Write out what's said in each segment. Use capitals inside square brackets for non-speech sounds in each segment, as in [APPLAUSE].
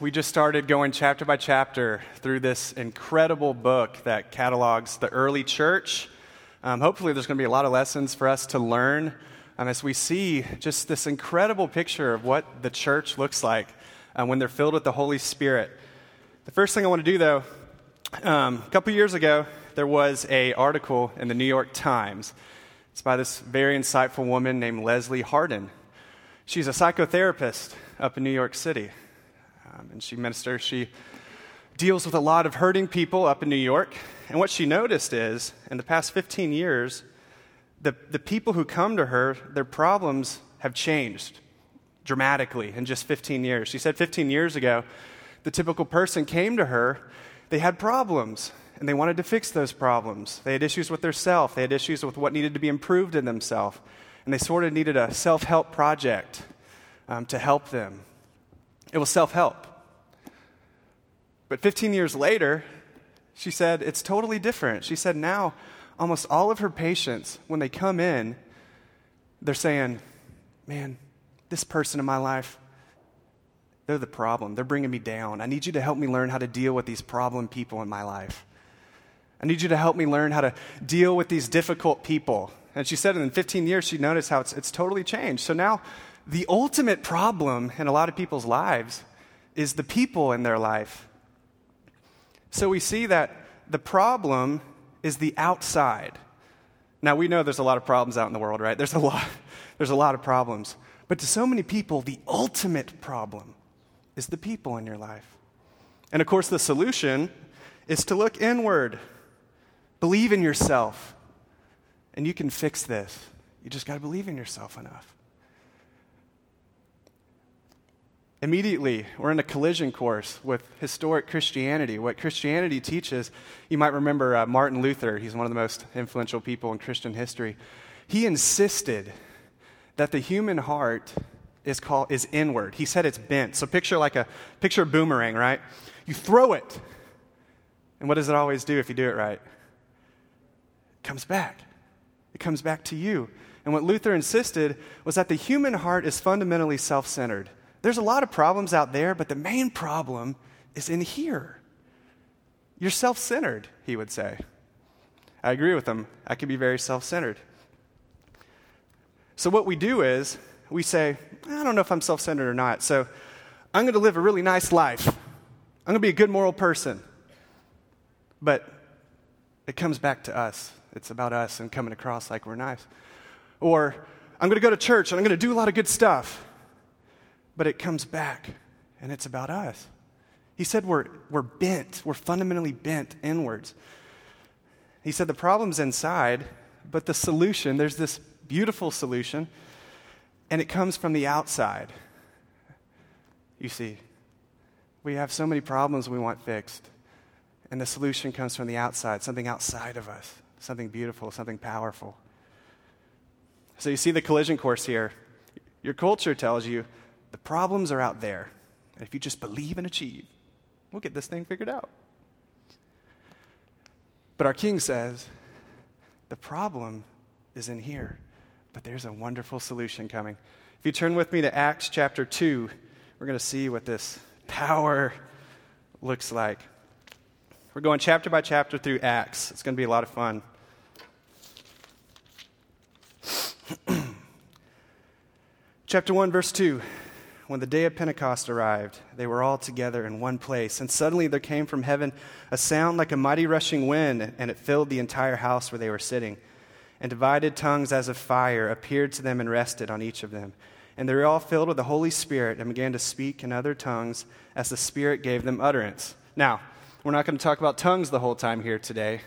We just started going chapter by chapter through this incredible book that catalogs the early church. Um, hopefully, there's going to be a lot of lessons for us to learn um, as we see just this incredible picture of what the church looks like um, when they're filled with the Holy Spirit. The first thing I want to do, though, um, a couple years ago, there was a article in the New York Times. It's by this very insightful woman named Leslie Hardin. She's a psychotherapist up in New York City. Um, and she ministers, she deals with a lot of hurting people up in New York. And what she noticed is, in the past 15 years, the, the people who come to her, their problems have changed dramatically in just 15 years. She said 15 years ago, the typical person came to her, they had problems, and they wanted to fix those problems. They had issues with their self, they had issues with what needed to be improved in themselves, and they sort of needed a self help project um, to help them. It was self help. But 15 years later, she said it's totally different. She said now, almost all of her patients, when they come in, they're saying, Man, this person in my life, they're the problem. They're bringing me down. I need you to help me learn how to deal with these problem people in my life. I need you to help me learn how to deal with these difficult people. And she said in 15 years, she noticed how it's, it's totally changed. So now, the ultimate problem in a lot of people's lives is the people in their life. So we see that the problem is the outside. Now we know there's a lot of problems out in the world, right? There's a lot, [LAUGHS] there's a lot of problems. But to so many people, the ultimate problem is the people in your life. And of course, the solution is to look inward, believe in yourself, and you can fix this. You just got to believe in yourself enough. Immediately, we're in a collision course with historic Christianity. What Christianity teaches, you might remember uh, Martin Luther, he's one of the most influential people in Christian history. He insisted that the human heart is, called, is inward. He said it's bent. So picture like a picture a boomerang, right? You throw it. And what does it always do if you do it right? It comes back. It comes back to you. And what Luther insisted was that the human heart is fundamentally self centered. There's a lot of problems out there, but the main problem is in here. You're self centered, he would say. I agree with him. I can be very self centered. So, what we do is we say, I don't know if I'm self centered or not, so I'm going to live a really nice life. I'm going to be a good moral person. But it comes back to us. It's about us and coming across like we're nice. Or I'm going to go to church and I'm going to do a lot of good stuff but it comes back and it's about us. He said we're, we're bent, we're fundamentally bent inwards. He said the problem's inside, but the solution, there's this beautiful solution, and it comes from the outside. You see, we have so many problems we want fixed, and the solution comes from the outside, something outside of us, something beautiful, something powerful. So you see the collision course here. Your culture tells you the problems are out there. And if you just believe and achieve, we'll get this thing figured out. But our king says, the problem is in here, but there's a wonderful solution coming. If you turn with me to Acts chapter 2, we're going to see what this power looks like. We're going chapter by chapter through Acts. It's going to be a lot of fun. [CLEARS THROAT] chapter 1, verse 2 when the day of Pentecost arrived, they were all together in one place. And suddenly there came from heaven a sound like a mighty rushing wind, and it filled the entire house where they were sitting. And divided tongues as of fire appeared to them and rested on each of them. And they were all filled with the Holy Spirit and began to speak in other tongues as the Spirit gave them utterance. Now, we're not going to talk about tongues the whole time here today.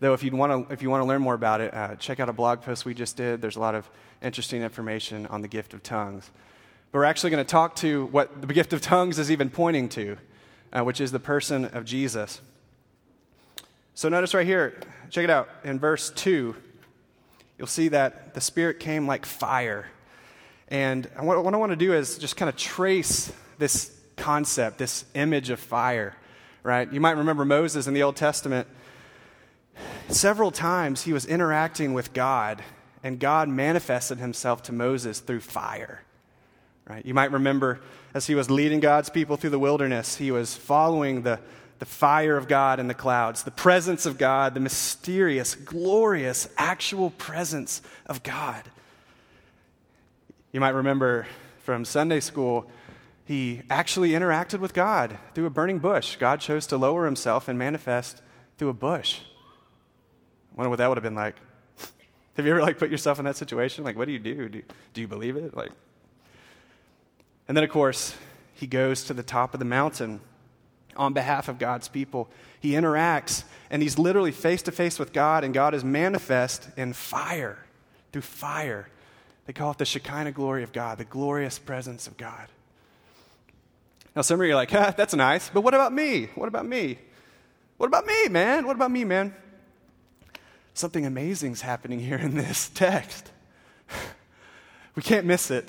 Though, if, you want to, if you want to learn more about it, uh, check out a blog post we just did. There's a lot of interesting information on the gift of tongues. But we're actually going to talk to what the gift of tongues is even pointing to, uh, which is the person of Jesus. So notice right here, check it out. In verse 2, you'll see that the Spirit came like fire. And what, what I want to do is just kind of trace this concept, this image of fire, right? You might remember Moses in the Old Testament. Several times he was interacting with God, and God manifested himself to Moses through fire Right? You might remember as he was leading God's people through the wilderness, he was following the, the fire of God in the clouds, the presence of God, the mysterious, glorious, actual presence of God. You might remember from Sunday school, he actually interacted with God through a burning bush. God chose to lower himself and manifest through a bush. I wonder what that would have been like. [LAUGHS] Have you ever like put yourself in that situation? Like, what do you do? Do, do you believe it? Like, and then of course he goes to the top of the mountain on behalf of God's people. He interacts and he's literally face to face with God, and God is manifest in fire, through fire. They call it the Shekinah glory of God, the glorious presence of God. Now, some of you are like, [LAUGHS] ah, that's nice, but what about me? What about me? What about me, man? What about me, man? Something amazing is happening here in this [LAUGHS] text. We can't miss it.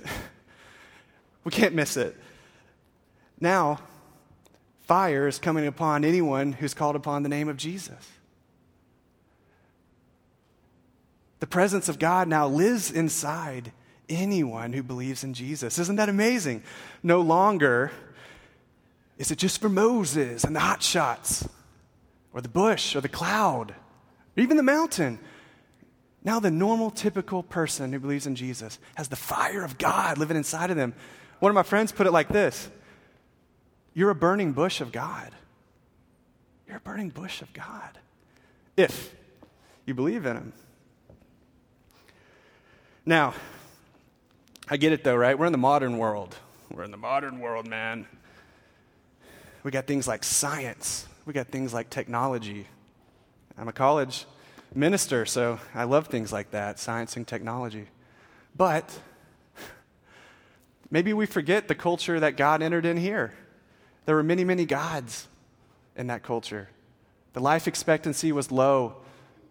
We can't miss it. Now, fire is coming upon anyone who's called upon the name of Jesus. The presence of God now lives inside anyone who believes in Jesus. Isn't that amazing? No longer is it just for Moses and the hot shots, or the bush, or the cloud, or even the mountain. Now, the normal, typical person who believes in Jesus has the fire of God living inside of them. One of my friends put it like this You're a burning bush of God. You're a burning bush of God. If you believe in Him. Now, I get it though, right? We're in the modern world. We're in the modern world, man. We got things like science, we got things like technology. I'm a college minister, so I love things like that science and technology. But maybe we forget the culture that God entered in here. There were many, many gods in that culture. The life expectancy was low.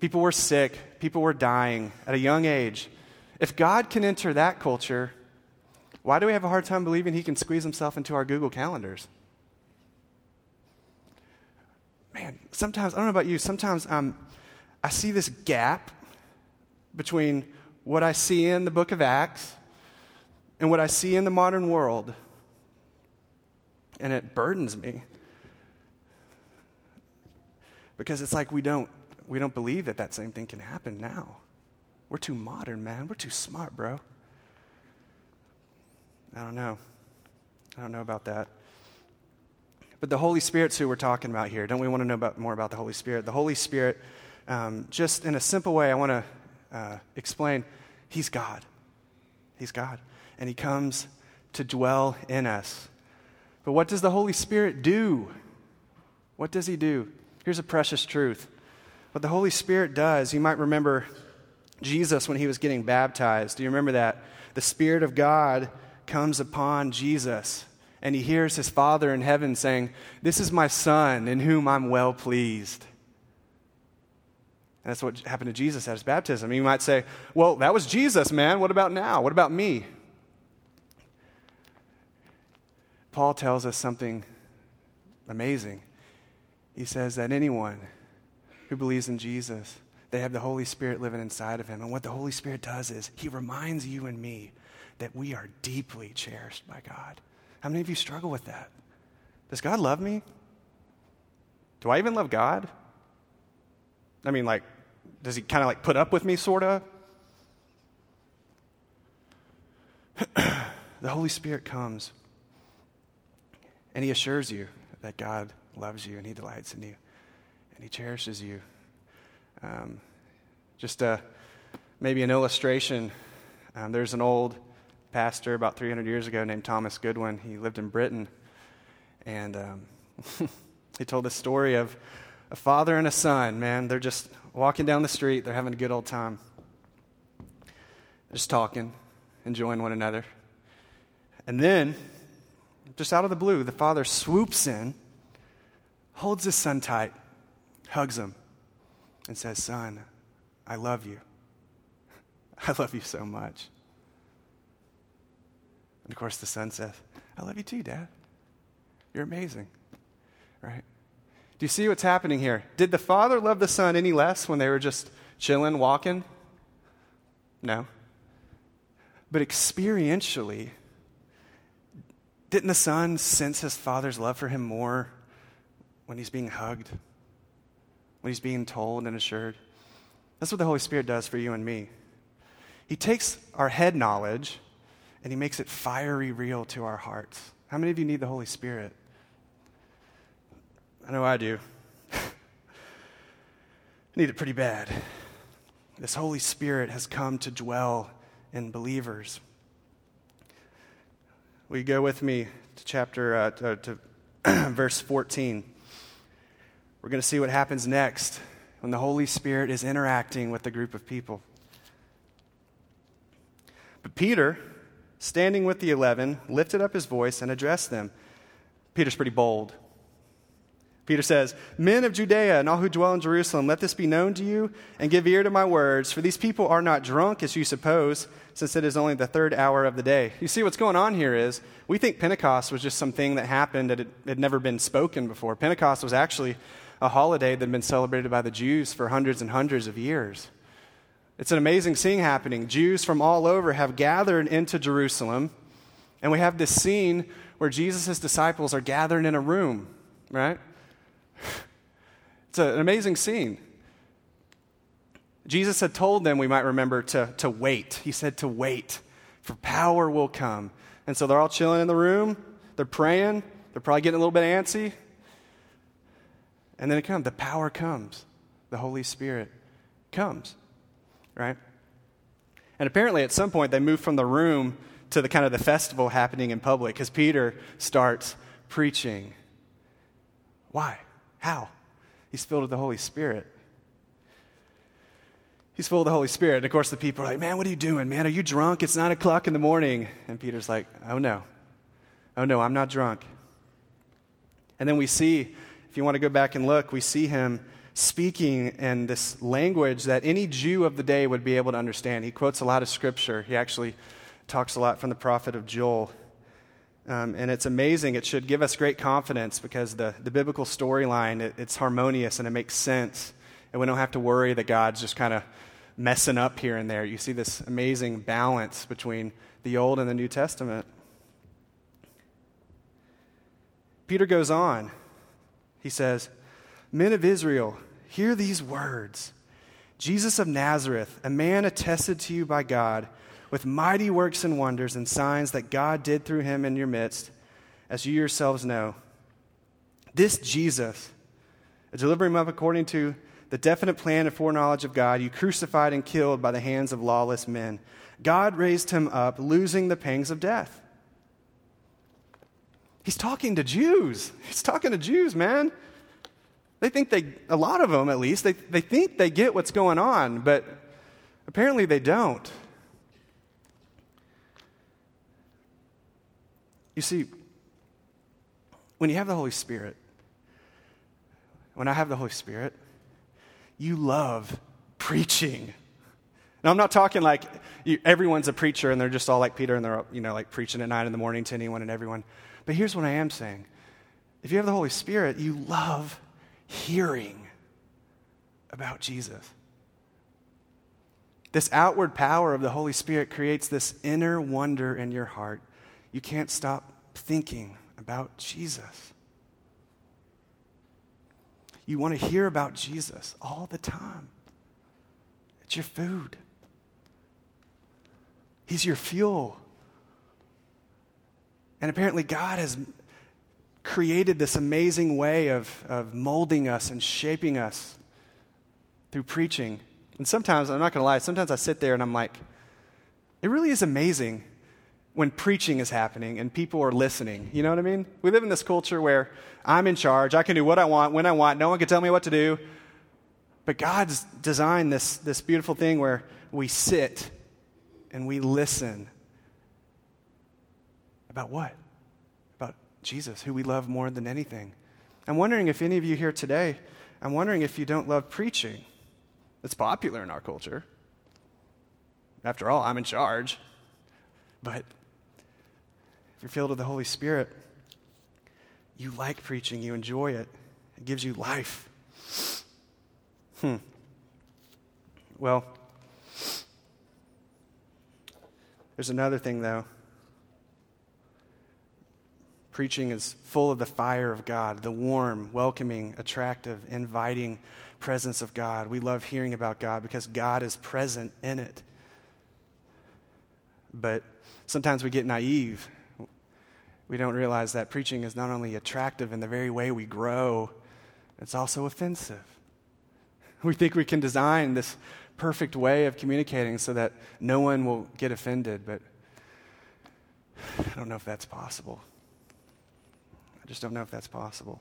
People were sick. People were dying at a young age. If God can enter that culture, why do we have a hard time believing he can squeeze himself into our Google calendars? Man, sometimes, I don't know about you, sometimes um, I see this gap between what I see in the book of Acts and what I see in the modern world, and it burdens me. Because it's like we don't, we don't believe that that same thing can happen now. We're too modern, man. We're too smart, bro. I don't know. I don't know about that. But the Holy Spirit's who we're talking about here. Don't we want to know about, more about the Holy Spirit? The Holy Spirit, um, just in a simple way, I want to uh, explain He's God. He's God. And He comes to dwell in us. But what does the Holy Spirit do? What does He do? Here's a precious truth. What the Holy Spirit does, you might remember Jesus when he was getting baptized. Do you remember that? The Spirit of God comes upon Jesus, and he hears his Father in heaven saying, This is my Son in whom I'm well pleased. And that's what happened to Jesus at his baptism. You might say, Well, that was Jesus, man. What about now? What about me? Paul tells us something amazing. He says that anyone who believes in Jesus, they have the Holy Spirit living inside of him. And what the Holy Spirit does is he reminds you and me that we are deeply cherished by God. How many of you struggle with that? Does God love me? Do I even love God? I mean, like, does he kind of like put up with me, sort of? [CLEARS THROAT] the Holy Spirit comes and he assures you that God loves you and he delights in you and he cherishes you um, just a, maybe an illustration. Um, there's an old pastor about 300 years ago named Thomas Goodwin. He lived in Britain. And um, [LAUGHS] he told the story of a father and a son, man. They're just walking down the street, they're having a good old time. Just talking, enjoying one another. And then, just out of the blue, the father swoops in, holds his son tight, hugs him, and says, Son, I love you. [LAUGHS] I love you so much. And of course, the son says, I love you too, Dad. You're amazing. Right? Do you see what's happening here? Did the father love the son any less when they were just chilling, walking? No. But experientially, Didn't the son sense his father's love for him more when he's being hugged, when he's being told and assured? That's what the Holy Spirit does for you and me. He takes our head knowledge and he makes it fiery real to our hearts. How many of you need the Holy Spirit? I know I do. [LAUGHS] I need it pretty bad. This Holy Spirit has come to dwell in believers. Will you go with me to chapter uh, to, to [CLEARS THROAT] verse 14? We're going to see what happens next when the Holy Spirit is interacting with a group of people. But Peter, standing with the eleven, lifted up his voice and addressed them. Peter's pretty bold. Peter says, Men of Judea and all who dwell in Jerusalem, let this be known to you and give ear to my words, for these people are not drunk as you suppose, since it is only the third hour of the day. You see, what's going on here is we think Pentecost was just something that happened that had, never been spoken before. Pentecost was actually a holiday that had been celebrated by the Jews for hundreds and hundreds of years. It's an amazing scene happening. Jews from all over have gathered into Jerusalem, and we have this scene where Jesus' disciples are gathered in a room, right? [LAUGHS] It's an amazing scene. Jesus had told them, we might remember, to, to wait. He said to wait, for power will come. And so they're all chilling in the room, they're praying, they're probably getting a little bit antsy. And then it comes. The power comes. The Holy Spirit comes, right? And apparently, at some point, they move from the room to the kind of the festival happening in public because Peter starts preaching. Why? How? He's filled with the Holy Spirit. He's full of the Holy Spirit. And of course, the people are like, Man, what are you doing? Man, are you drunk? It's nine o'clock in the morning. And Peter's like, Oh, no. Oh, no, I'm not drunk. And then we see if you want to go back and look, we see him speaking in this language that any Jew of the day would be able to understand. He quotes a lot of scripture. He actually talks a lot from the prophet of Joel. Um, and it's amazing. It should give us great confidence because the, the biblical storyline, it, it's harmonious and it makes sense. And we don't have to worry that God's just kind of messing up here and there. You see this amazing balance between the Old and the New Testament. Peter goes on he says, Men of Israel, hear these words Jesus of Nazareth, a man attested to you by God with mighty works and wonders and signs that God did through him in your midst, as you yourselves know. This Jesus, delivering him up according to the definite plan and foreknowledge of God, you crucified and killed by the hands of lawless men. God raised him up, losing the pangs of death He's talking to Jews. He's talking to Jews, man. They think they, a lot of them at least, they, they think they get what's going on, but apparently they don't. You see, when you have the Holy Spirit, when I have the Holy Spirit, you love preaching. Now, I'm not talking like you, everyone's a preacher and they're just all like Peter and they're, you know, like preaching at nine in the morning to anyone and everyone. But here's what I am saying if you have the Holy Spirit, you love hearing about Jesus. This outward power of the Holy Spirit creates this inner wonder in your heart. You can't stop thinking about Jesus. You want to hear about Jesus all the time. It's your food, He's your fuel. And apparently, God has created this amazing way of, of molding us and shaping us through preaching. And sometimes, I'm not going to lie, sometimes I sit there and I'm like, it really is amazing when preaching is happening and people are listening. You know what I mean? We live in this culture where I'm in charge, I can do what I want, when I want, no one can tell me what to do. But God's designed this, this beautiful thing where we sit and we listen about what? About Jesus, who we love more than anything. I'm wondering if any of you here today, I'm wondering if you don't love preaching. It's popular in our culture. After all, I'm in charge. But if you're filled with the Holy Spirit, you like preaching, you enjoy it, it gives you life. Hmm. Well, there's another thing, though. Preaching is full of the fire of God, the warm, welcoming, attractive, inviting presence of God. We love hearing about God because God is present in it. But sometimes we get naive. We don't realize that preaching is not only attractive in the very way we grow, it's also offensive. [LAUGHS] We think we can design this perfect way of communicating so that no one will get offended, but [SIGHS] I don't know if that's possible. I just don't know if that's possible.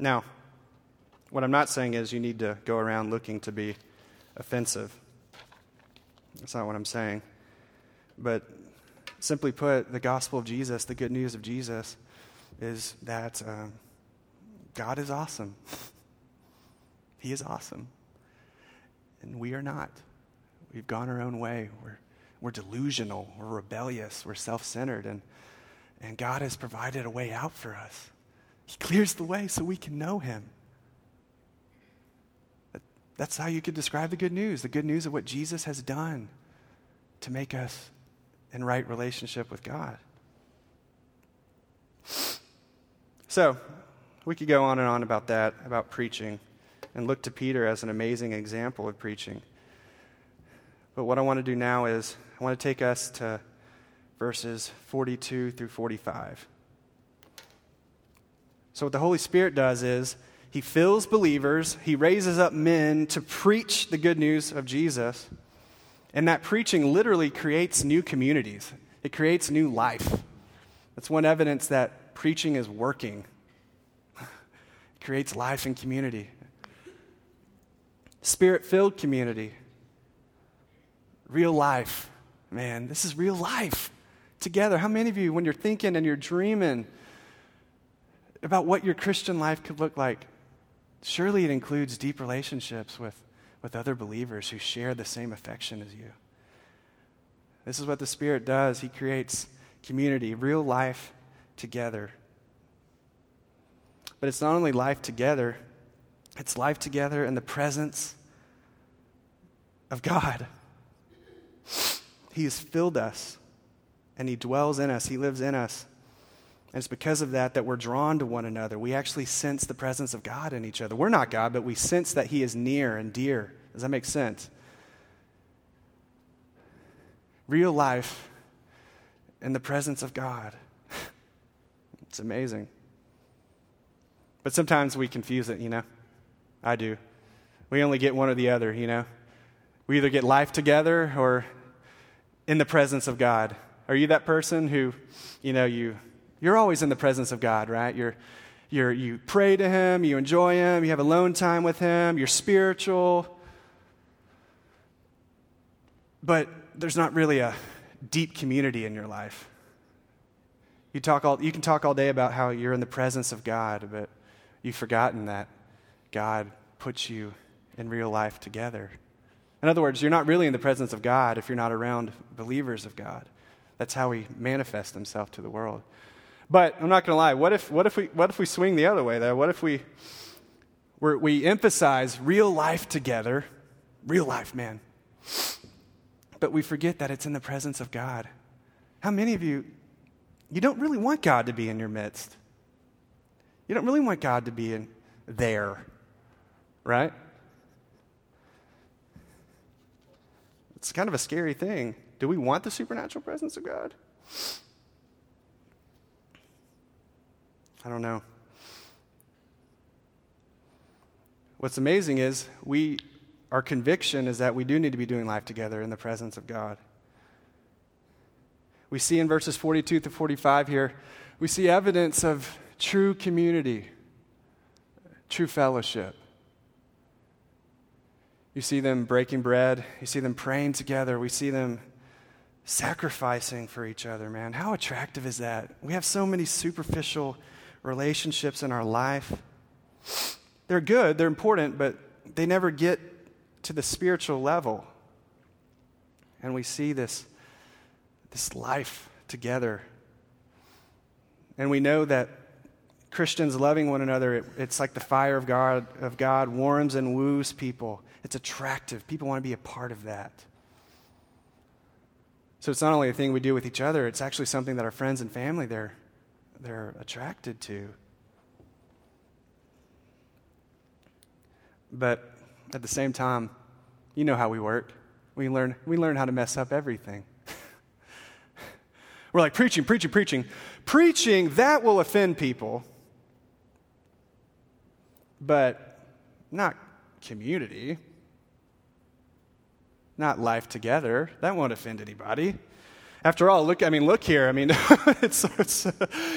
Now, what I'm not saying is you need to go around looking to be offensive. That's not what I'm saying. But simply put, the gospel of Jesus, the good news of Jesus, is that um, God is awesome. [LAUGHS] he is awesome. And we are not. We've gone our own way. We're, we're delusional. We're rebellious. We're self centered. And, and God has provided a way out for us. He clears the way so we can know Him. That's how you could describe the good news the good news of what Jesus has done to make us in right relationship with God. So, we could go on and on about that, about preaching, and look to Peter as an amazing example of preaching. But what I want to do now is I want to take us to verses 42 through 45. So, what the Holy Spirit does is he fills believers, he raises up men to preach the good news of Jesus. And that preaching literally creates new communities, it creates new life. That's one evidence that preaching is working. It [LAUGHS] creates life and community. Spirit filled community. Real life. Man, this is real life together. How many of you, when you're thinking and you're dreaming about what your Christian life could look like, surely it includes deep relationships with with other believers who share the same affection as you. This is what the Spirit does. He creates community, real life together. But it's not only life together, it's life together in the presence of God. He has filled us and He dwells in us, He lives in us. And it's because of that that we're drawn to one another. We actually sense the presence of God in each other. We're not God, but we sense that He is near and dear. Does that make sense? Real life in the presence of God. [LAUGHS] It's amazing. But sometimes we confuse it, you know? I do. We only get one or the other, you know? We either get life together or in the presence of God. Are you that person who, you know, you you're always in the presence of God, right? You're, you're, you pray to Him, you enjoy Him, you have alone time with Him, you're spiritual. But there's not really a deep community in your life. You, talk all, you can talk all day about how you're in the presence of God, but you've forgotten that God puts you in real life together. In other words, you're not really in the presence of God if you're not around believers of God. That's how He manifests Himself to the world. But I'm not going to lie. What if, what, if we, what if we swing the other way, though? What if we, we emphasize real life together? Real life, man. But we forget that it's in the presence of God. How many of you, you don't really want God to be in your midst? You don't really want God to be in there, right? It's kind of a scary thing. Do we want the supernatural presence of God? I don't know. What's amazing is we our conviction is that we do need to be doing life together in the presence of God. We see in verses 42 to 45 here, we see evidence of true community, true fellowship. You see them breaking bread, you see them praying together, we see them sacrificing for each other, man. How attractive is that? We have so many superficial relationships in our life. They're good, they're important, but they never get to the spiritual level. And we see this, this life together. And we know that Christians loving one another, it, it's like the fire of God, of God warms and woos people. It's attractive. People want to be a part of that. So it's not only a thing we do with each other, it's actually something that our friends and family they're, they're attracted to. But at the same time, you know how we work. We learn, we learn how to mess up everything. [LAUGHS] We're like preaching, preaching, preaching. Preaching, that will offend people, but not community, not life together. That won't offend anybody. After all, look, I mean, look here. I mean, [LAUGHS] it's, it's,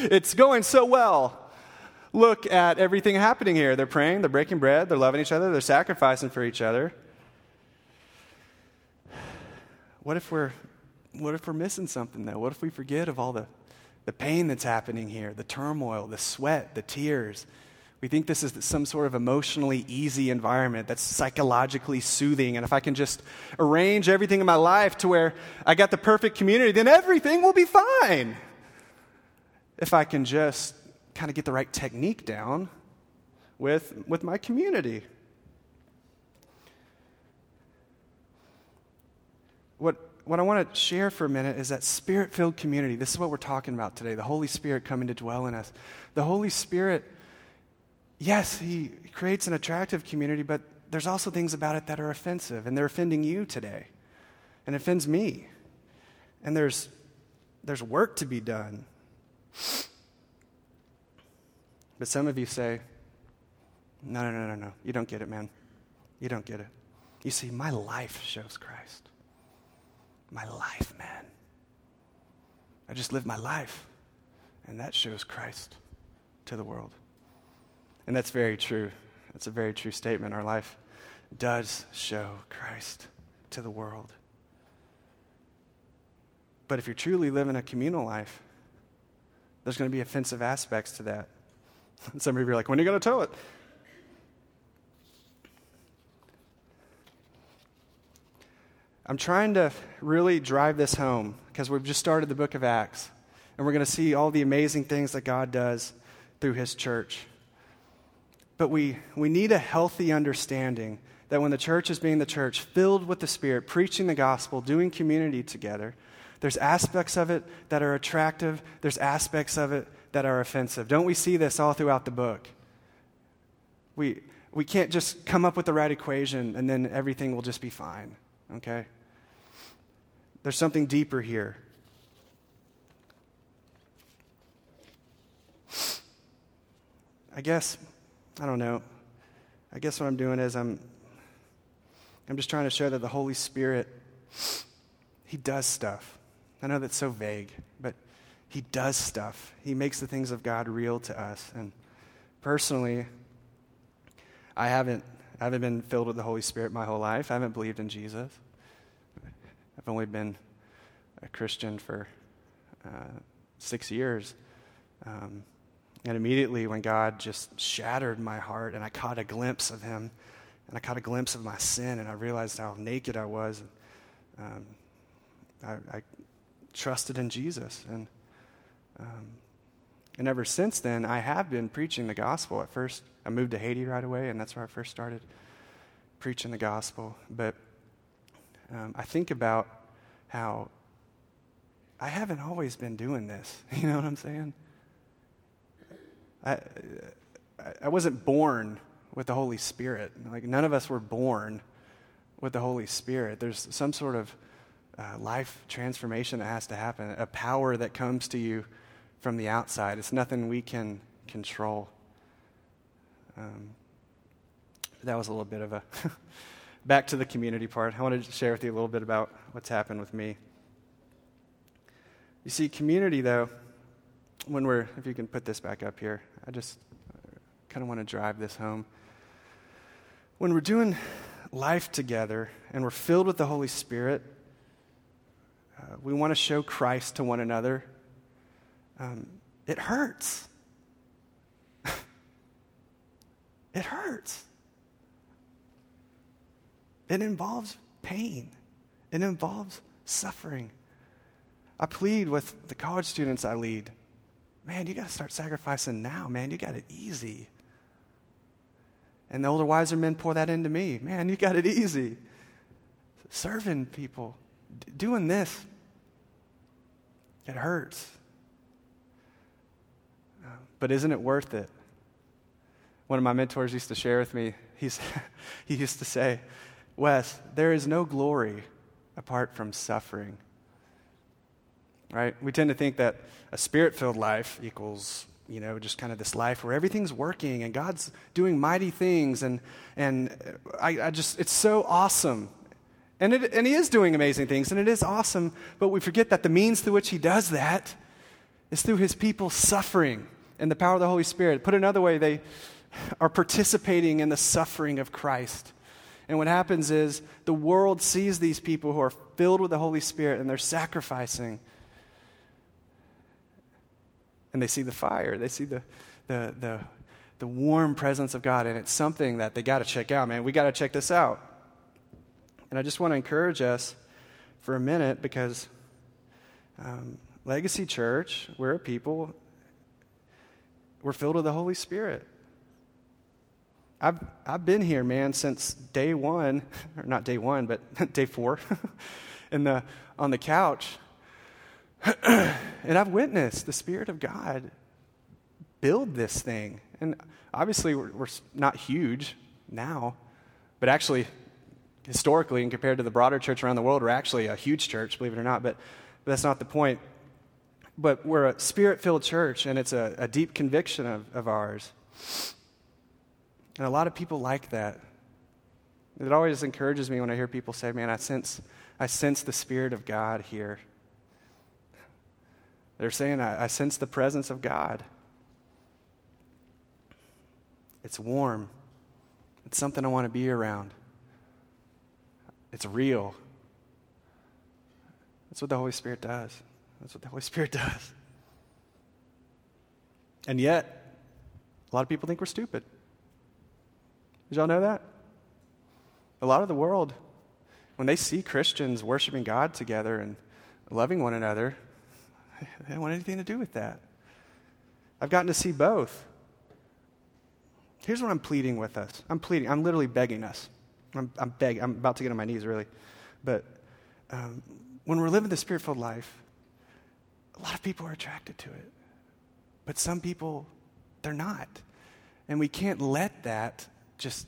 it's going so well. Look at everything happening here. They're praying, they're breaking bread, they're loving each other, they're sacrificing for each other. What if we're, what if we're missing something, though? What if we forget of all the, the pain that's happening here, the turmoil, the sweat, the tears? We think this is some sort of emotionally easy environment that's psychologically soothing. And if I can just arrange everything in my life to where I got the perfect community, then everything will be fine. If I can just kind of get the right technique down with, with my community. What, what I want to share for a minute is that spirit filled community. This is what we're talking about today the Holy Spirit coming to dwell in us. The Holy Spirit yes, he creates an attractive community, but there's also things about it that are offensive, and they're offending you today, and it offends me. And there's, there's work to be done. But some of you say, no, no, no, no, no. You don't get it, man. You don't get it. You see, my life shows Christ. My life, man. I just live my life, and that shows Christ to the world. And that's very true. That's a very true statement. Our life does show Christ to the world. But if you're truly living a communal life, there's going to be offensive aspects to that. [LAUGHS] Some of you are like, when are you going to tell it? I'm trying to really drive this home because we've just started the book of Acts, and we're going to see all the amazing things that God does through his church. But we, we need a healthy understanding that when the church is being the church, filled with the Spirit, preaching the gospel, doing community together, there's aspects of it that are attractive, there's aspects of it that are offensive. Don't we see this all throughout the book? We, we can't just come up with the right equation and then everything will just be fine, okay? There's something deeper here. I guess I don't know. I guess what I'm doing is I'm, I'm just trying to show that the Holy Spirit, He does stuff. I know that's so vague, but He does stuff. He makes the things of God real to us. And personally, I haven't, I haven't been filled with the Holy Spirit my whole life. I haven't believed in Jesus. I've only been a Christian for uh, six years. Um, and immediately, when God just shattered my heart and I caught a glimpse of Him, and I caught a glimpse of my sin, and I realized how naked I was, um, I, I, trusted in Jesus. And, um, and ever since then, I have been preaching the gospel. At first, I moved to Haiti right away, and that's where I first started preaching the gospel. But um, I think about how I haven't always been doing this. [LAUGHS] You know what I'm saying? I, I wasn't born with the Holy Spirit. Like, none of us were born with the Holy Spirit. There's some sort of uh, life transformation that has to happen, a power that comes to you from the outside. It's nothing we can control. Um, that was a little bit of a. [LAUGHS] Back to the community part. I wanted to share with you a little bit about what's happened with me. You see, community, though, when we're, if you can put this back up here, I just kind of want to drive this home. When we're doing life together and we're filled with the Holy Spirit, uh, we want to show Christ to one another. Um, it hurts. [LAUGHS] it hurts. It involves pain, it involves suffering. I plead with the college students I lead man, you got to start sacrificing now, man. You got it easy. And the older, wiser men pour that into me. Man, you got it easy. Serving people, d- doing this, It hurts. But isn't it worth it? One of my mentors used to share with me, he's, [LAUGHS] he used to say, Wes, there is no glory apart from suffering. Right? We tend to think that a spirit filled life equals, you know, just kind of this life where everything's working and God's doing mighty things. And, and I, I just, it's so awesome. And, it, and He is doing amazing things, and it is awesome, but we forget that the means through which He does that is through His people suffering and the power of the Holy Spirit. Put another way, they are participating in the suffering of Christ. And what happens is the world sees these people who are filled with the Holy Spirit and they're sacrificing. And they see the fire, they see the, the, the, the warm presence of God. And it's something that they got to check out, man. We got to check this out. And I just want to encourage us for a minute because um, Legacy Church, we're a people we're filled with the Holy Spirit. I've, I've been here, man, since day one, [LAUGHS] or not day one, but [LAUGHS] day four, [LAUGHS] in the, on the couch. [CLEARS THROAT] and I've witnessed the Spirit of God build this thing. And obviously, we're, we're not huge now, but actually, historically, and compared to the broader church around the world, we're actually a huge church, believe it or not. But, but that's not the point but we're a spirit filled church, and it's a, a deep conviction of, of ours. And a lot of people like that. It always encourages me when I hear people say, Man, I sense, I sense the Spirit of God here. They're saying, I, I sense the presence of God. It's warm, it's something I want to be around, it's real. That's what the Holy Spirit does. That's what the Holy [LAUGHS] Spirit does. And yet, a lot of people think we're stupid. Did y'all know that? A lot of the world, when they see Christians worshiping God together and loving one another, [LAUGHS] they don't want anything to do with that. I've gotten to see both. Here's what I'm pleading with us. I'm pleading. I'm literally begging us. I'm, I'm begging. I'm about to get on my knees, really. But um, when we're living the spirit filled life, a lot of people are attracted to it. But some people, they're not. And we can't let that just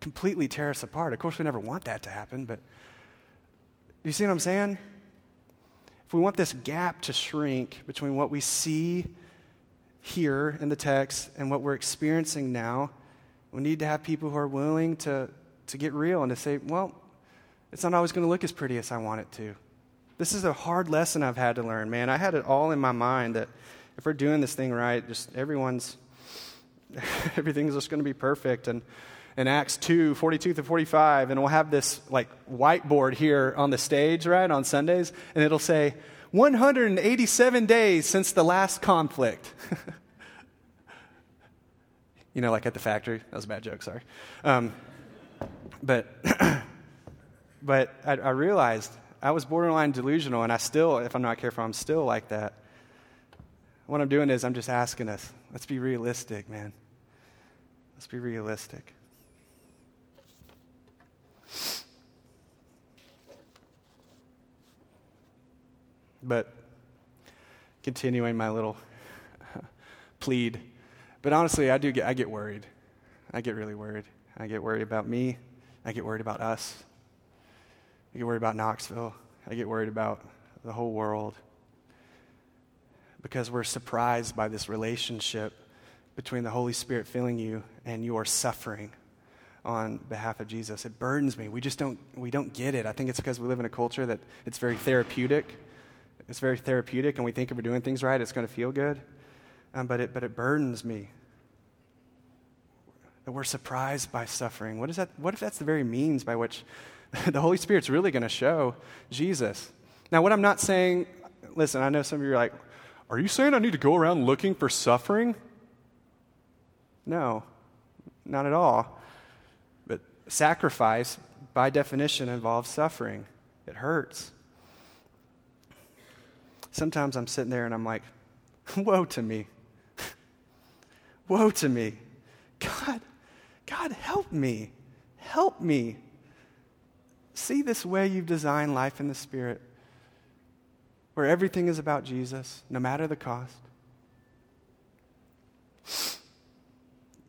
completely tear us apart. Of course, we never want that to happen, but you see what I'm saying? If we want this gap to shrink between what we see here in the text and what we're experiencing now, we need to have people who are willing to, to get real and to say, well, it's not always going to look as pretty as I want it to. This is a hard lesson I've had to learn, man. I had it all in my mind that if we're doing this thing right, just everyone's, [LAUGHS] everything's just going to be perfect. And in Acts 2, 42 to 45, and we'll have this like whiteboard here on the stage, right, on Sundays, and it'll say, 187 days since the last conflict. [LAUGHS] you know, like at the factory. That was a bad joke, sorry. Um, but [CLEARS THROAT] but I, I realized I was borderline delusional, and I still, if I'm not careful, I'm still like that. What I'm doing is I'm just asking us, let's be realistic, man. Let's be realistic. But continuing my little [LAUGHS] plead, but honestly, I do get I get worried. I get really worried. I get worried about me. I get worried about us. I get worried about Knoxville. I get worried about the whole world because we're surprised by this relationship between the Holy Spirit filling you and your suffering on behalf of Jesus. It burdens me. We just don't we don't get it. I think it's because we live in a culture that it's very therapeutic. It's very therapeutic, and we think if we're doing things right, it's going to feel good. Um, but it but it burdens me that we're surprised by suffering. What is that? What if that's the very means by which [LAUGHS] the Holy Spirit's really going to show Jesus. Now, what I'm not saying, listen, I know some of you are like, are you saying I need to go around looking for suffering? No, not at all. But sacrifice, by definition, involves suffering, it hurts. Sometimes I'm sitting there and I'm like, woe to me. woe to me. God, God, help me. Help me see this way you've designed life in the Spirit. where everything is about Jesus, no matter the cost.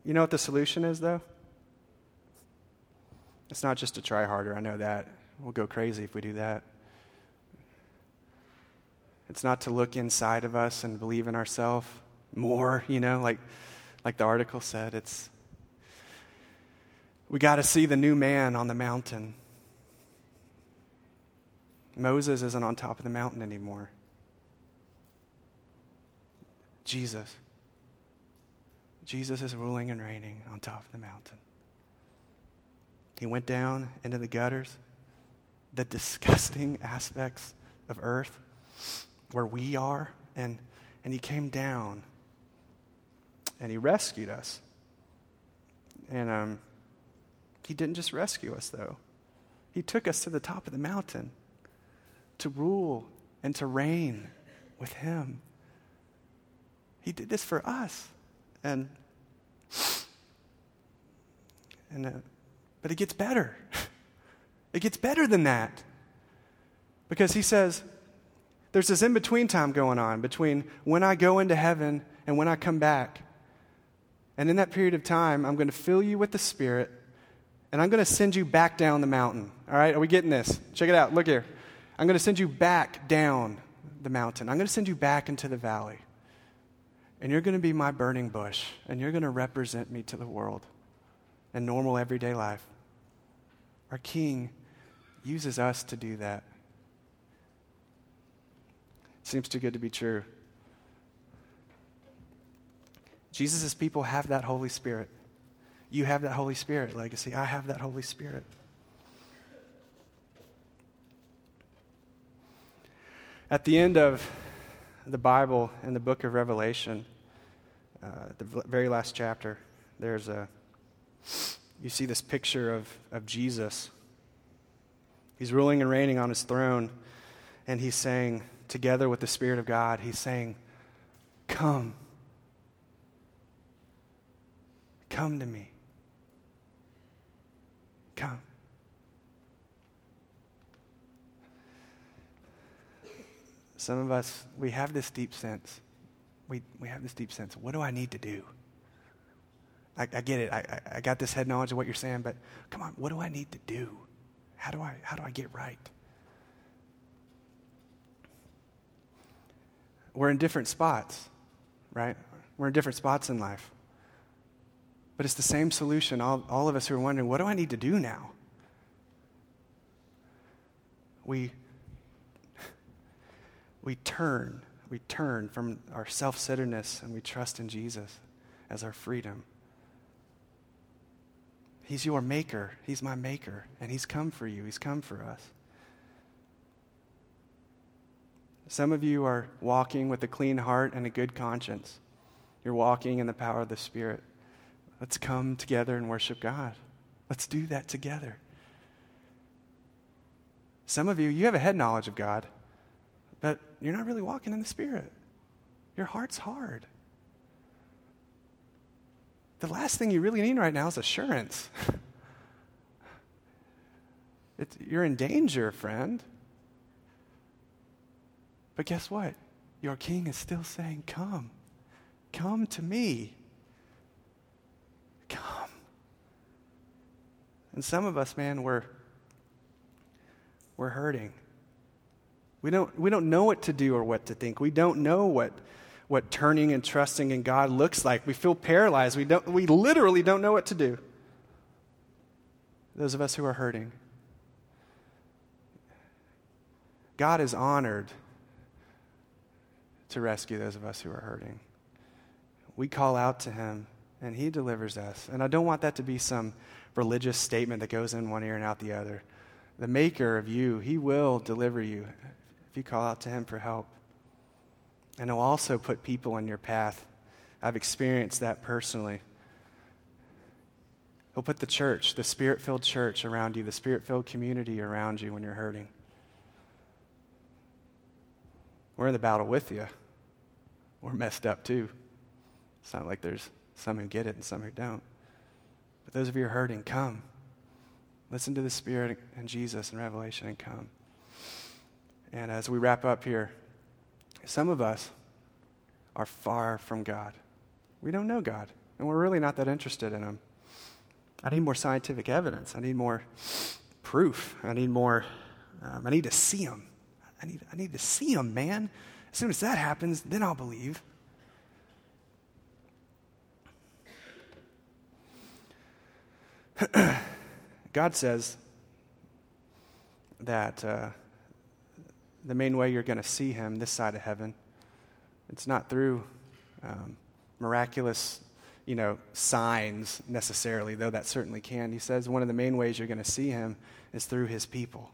You know what the solution is, though? It's not just to try harder, I know that. We'll go crazy if we do that. It's not to look inside of us and believe in ourselves more, you know, like, like the article said. It's we got to see the new man on the mountain. Moses isn't on top of the mountain anymore. Jesus. Jesus is ruling and reigning on top of the mountain. He went down into the gutters, the disgusting [LAUGHS] aspects of earth where we are, and, and he came down and he rescued us. And um, he didn't just rescue us, though, he took us to the top of the mountain to rule and to reign with him. He did this for us. And, and uh, but it gets better. [LAUGHS] it gets better than that. Because he says, there's this in between time going on between when I go into heaven and when I come back. And in that period of time, I'm going to fill you with the Spirit and I'm going to send you back down the mountain. All right? Are we getting this? Check it out. Look here. I'm going to send you back down the mountain. I'm going to send you back into the valley. And you're going to be my burning bush, and you're going to represent me to the world in normal everyday life. Our King uses us to do that. Seems too good to be true. Jesus' people have that Holy Spirit. You have that Holy Spirit, legacy. I have that Holy Spirit. At the end of the Bible in the book of Revelation, uh, the very last chapter, there's a, you see this picture of, of Jesus. He's ruling and reigning on his throne, and he's saying, together with the Spirit of God, he's saying, Come. Come to me. Come. Some of us, we have this deep sense. We, we have this deep sense. What do I need to do? I, I get it. I, I got this head knowledge of what you're saying, but come on, what do I need to do? How do I, how do I get right? We're in different spots, right? We're in different spots in life. But it's the same solution. All, all of us who are wondering, what do I need to do now? We, we turn, we turn from our self centeredness and we trust in Jesus as our freedom. He's your maker. He's my maker. And He's come for you. He's come for us. Some of you are walking with a clean heart and a good conscience. You're walking in the power of the Spirit. Let's come together and worship God. Let's do that together. Some of you, you have a head knowledge of God, but you're not really walking in the Spirit. Your heart's hard. The last thing you really need right now is assurance. [LAUGHS] You're in danger, friend. But guess what? Your king is still saying, Come. Come to me. Come. And some of us, man, we're, we're hurting. We don't, we don't know what to do or what to think. We don't know what, what turning and trusting in God looks like. We feel paralyzed. We, don't, we literally don't know what to do. Those of us who are hurting. God is honored to rescue those of us who are hurting. We call out to him and he delivers us. And I don't want that to be some religious statement that goes in one ear and out the other. The maker of you, he will deliver you if you call out to him for help. And he'll also put people in your path. I've experienced that personally. He'll put the church, the spirit filled church around you, the spirit filled community around you when you're hurting. We're in the battle with you. We're messed up too. It's not like there's some who get it and some who don't. But those of you who are hurting, come. Listen to the Spirit and Jesus and Revelation and come. And as we wrap up here, some of us are far from God. We don't know God, and we're really not that interested in Him. I need more scientific evidence. I need more proof. I need more, um, I need to see Him. I need, I need to see Him, man. As soon as that happens, then I'll believe. [CLEARS THROAT] God says that uh, the main way you're going to see Him this side of heaven, it's not through um, miraculous, you know, signs necessarily, though that certainly can. He says one of the main ways you're going to see Him is through His people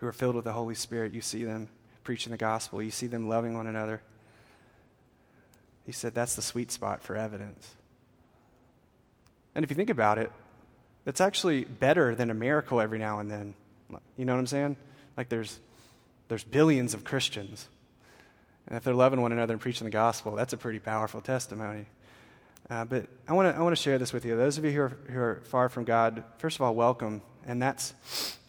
who are filled with the Holy Spirit. You see them preaching the gospel, you see them loving one another. He said that's the sweet spot for evidence. And if you think about it, that's actually better than a miracle every now and then. You know what I'm saying? Like there's, there's billions of Christians. And if they're loving one another and preaching the gospel, that's a pretty powerful testimony. Uh, but I want to I wanna share this with you. Those of you who are, who are far from God, first of all, welcome. And that's,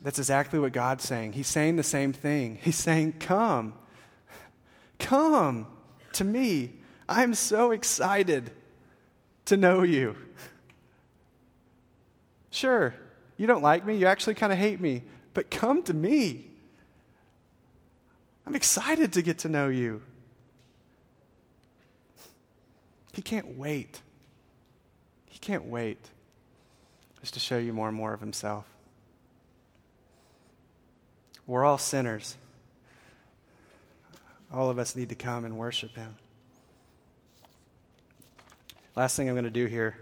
that's exactly what God's saying. He's saying the same thing. He's saying, Come, come to me. I'm so excited to know you. Sure, you don't like me, you actually kind of hate me, but come to me. I'm excited to get to know you. He can't wait. He can't wait just to show you more and more of himself. We're all sinners. All of us need to come and worship him. Last thing I'm going to do here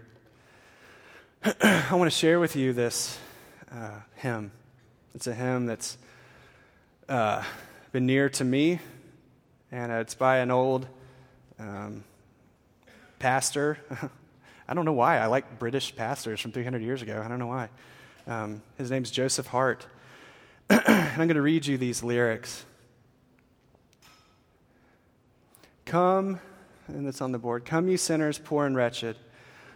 [CLEARS THROAT] I want to share with you this uh, hymn. It's a hymn that's uh, been near to me, and it's by an old um, pastor. [LAUGHS] I don't know why. I like British pastors from 300 years ago. I don't know why. Um, his name's Joseph Hart. [CLEARS THROAT] I'm going to read you these lyrics. Come, and it's on the board. Come, you sinners, poor and wretched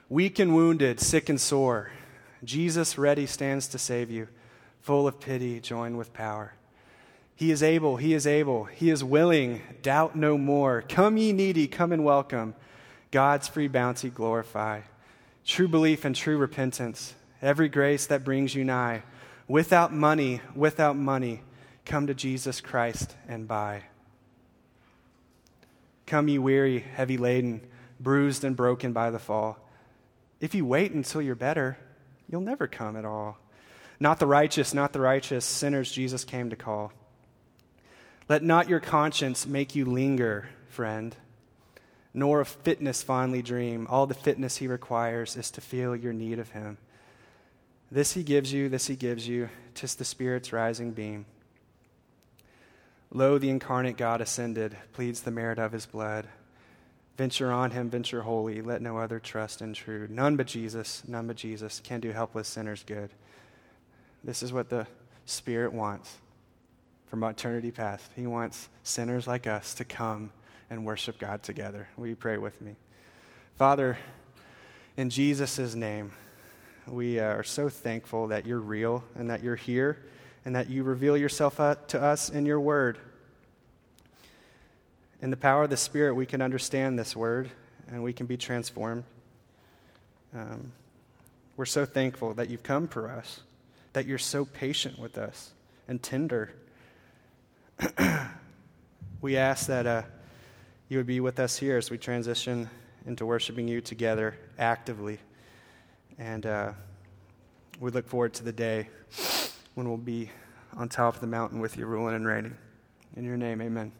weak and wounded, sick and sore. Jesus ready stands to save you, full of pity, joined with power. He is able, he is able, he is willing, doubt no more. Come, ye needy, come and welcome. God's free bounty glorify. True belief and true repentance, every grace that brings you nigh. Without money, without money, come to Jesus Christ and buy. Come, ye weary, heavy laden, bruised and broken by the fall. If you wait until you're better, you'll never come at all. Not the righteous, not the righteous, sinners Jesus came to call. Let not your conscience make you linger, friend, nor of fitness fondly dream. All the fitness he requires is to feel your need of him. This he gives you, this he gives you, tis the Spirit's rising beam. Lo, the incarnate God ascended, pleads the merit of his blood. Venture on him, venture wholly. Let no other trust intrude. None but Jesus, none but Jesus can do helpless sinners good. This is what the Spirit wants from eternity past. He wants sinners like us to come and worship God together. Will you pray with me? Father, in Jesus' name, we are so thankful that you're real and that you're here and that you reveal yourself to us in your word. In the power of the Spirit, we can understand this word and we can be transformed. Um, we're so thankful that you've come for us, that you're so patient with us and tender. [CLEARS THROAT] we ask that uh, you would be with us here as we transition into worshiping you together actively. And uh, we look forward to the day when we'll be on top of the mountain with you, ruling and reigning. In your name, amen.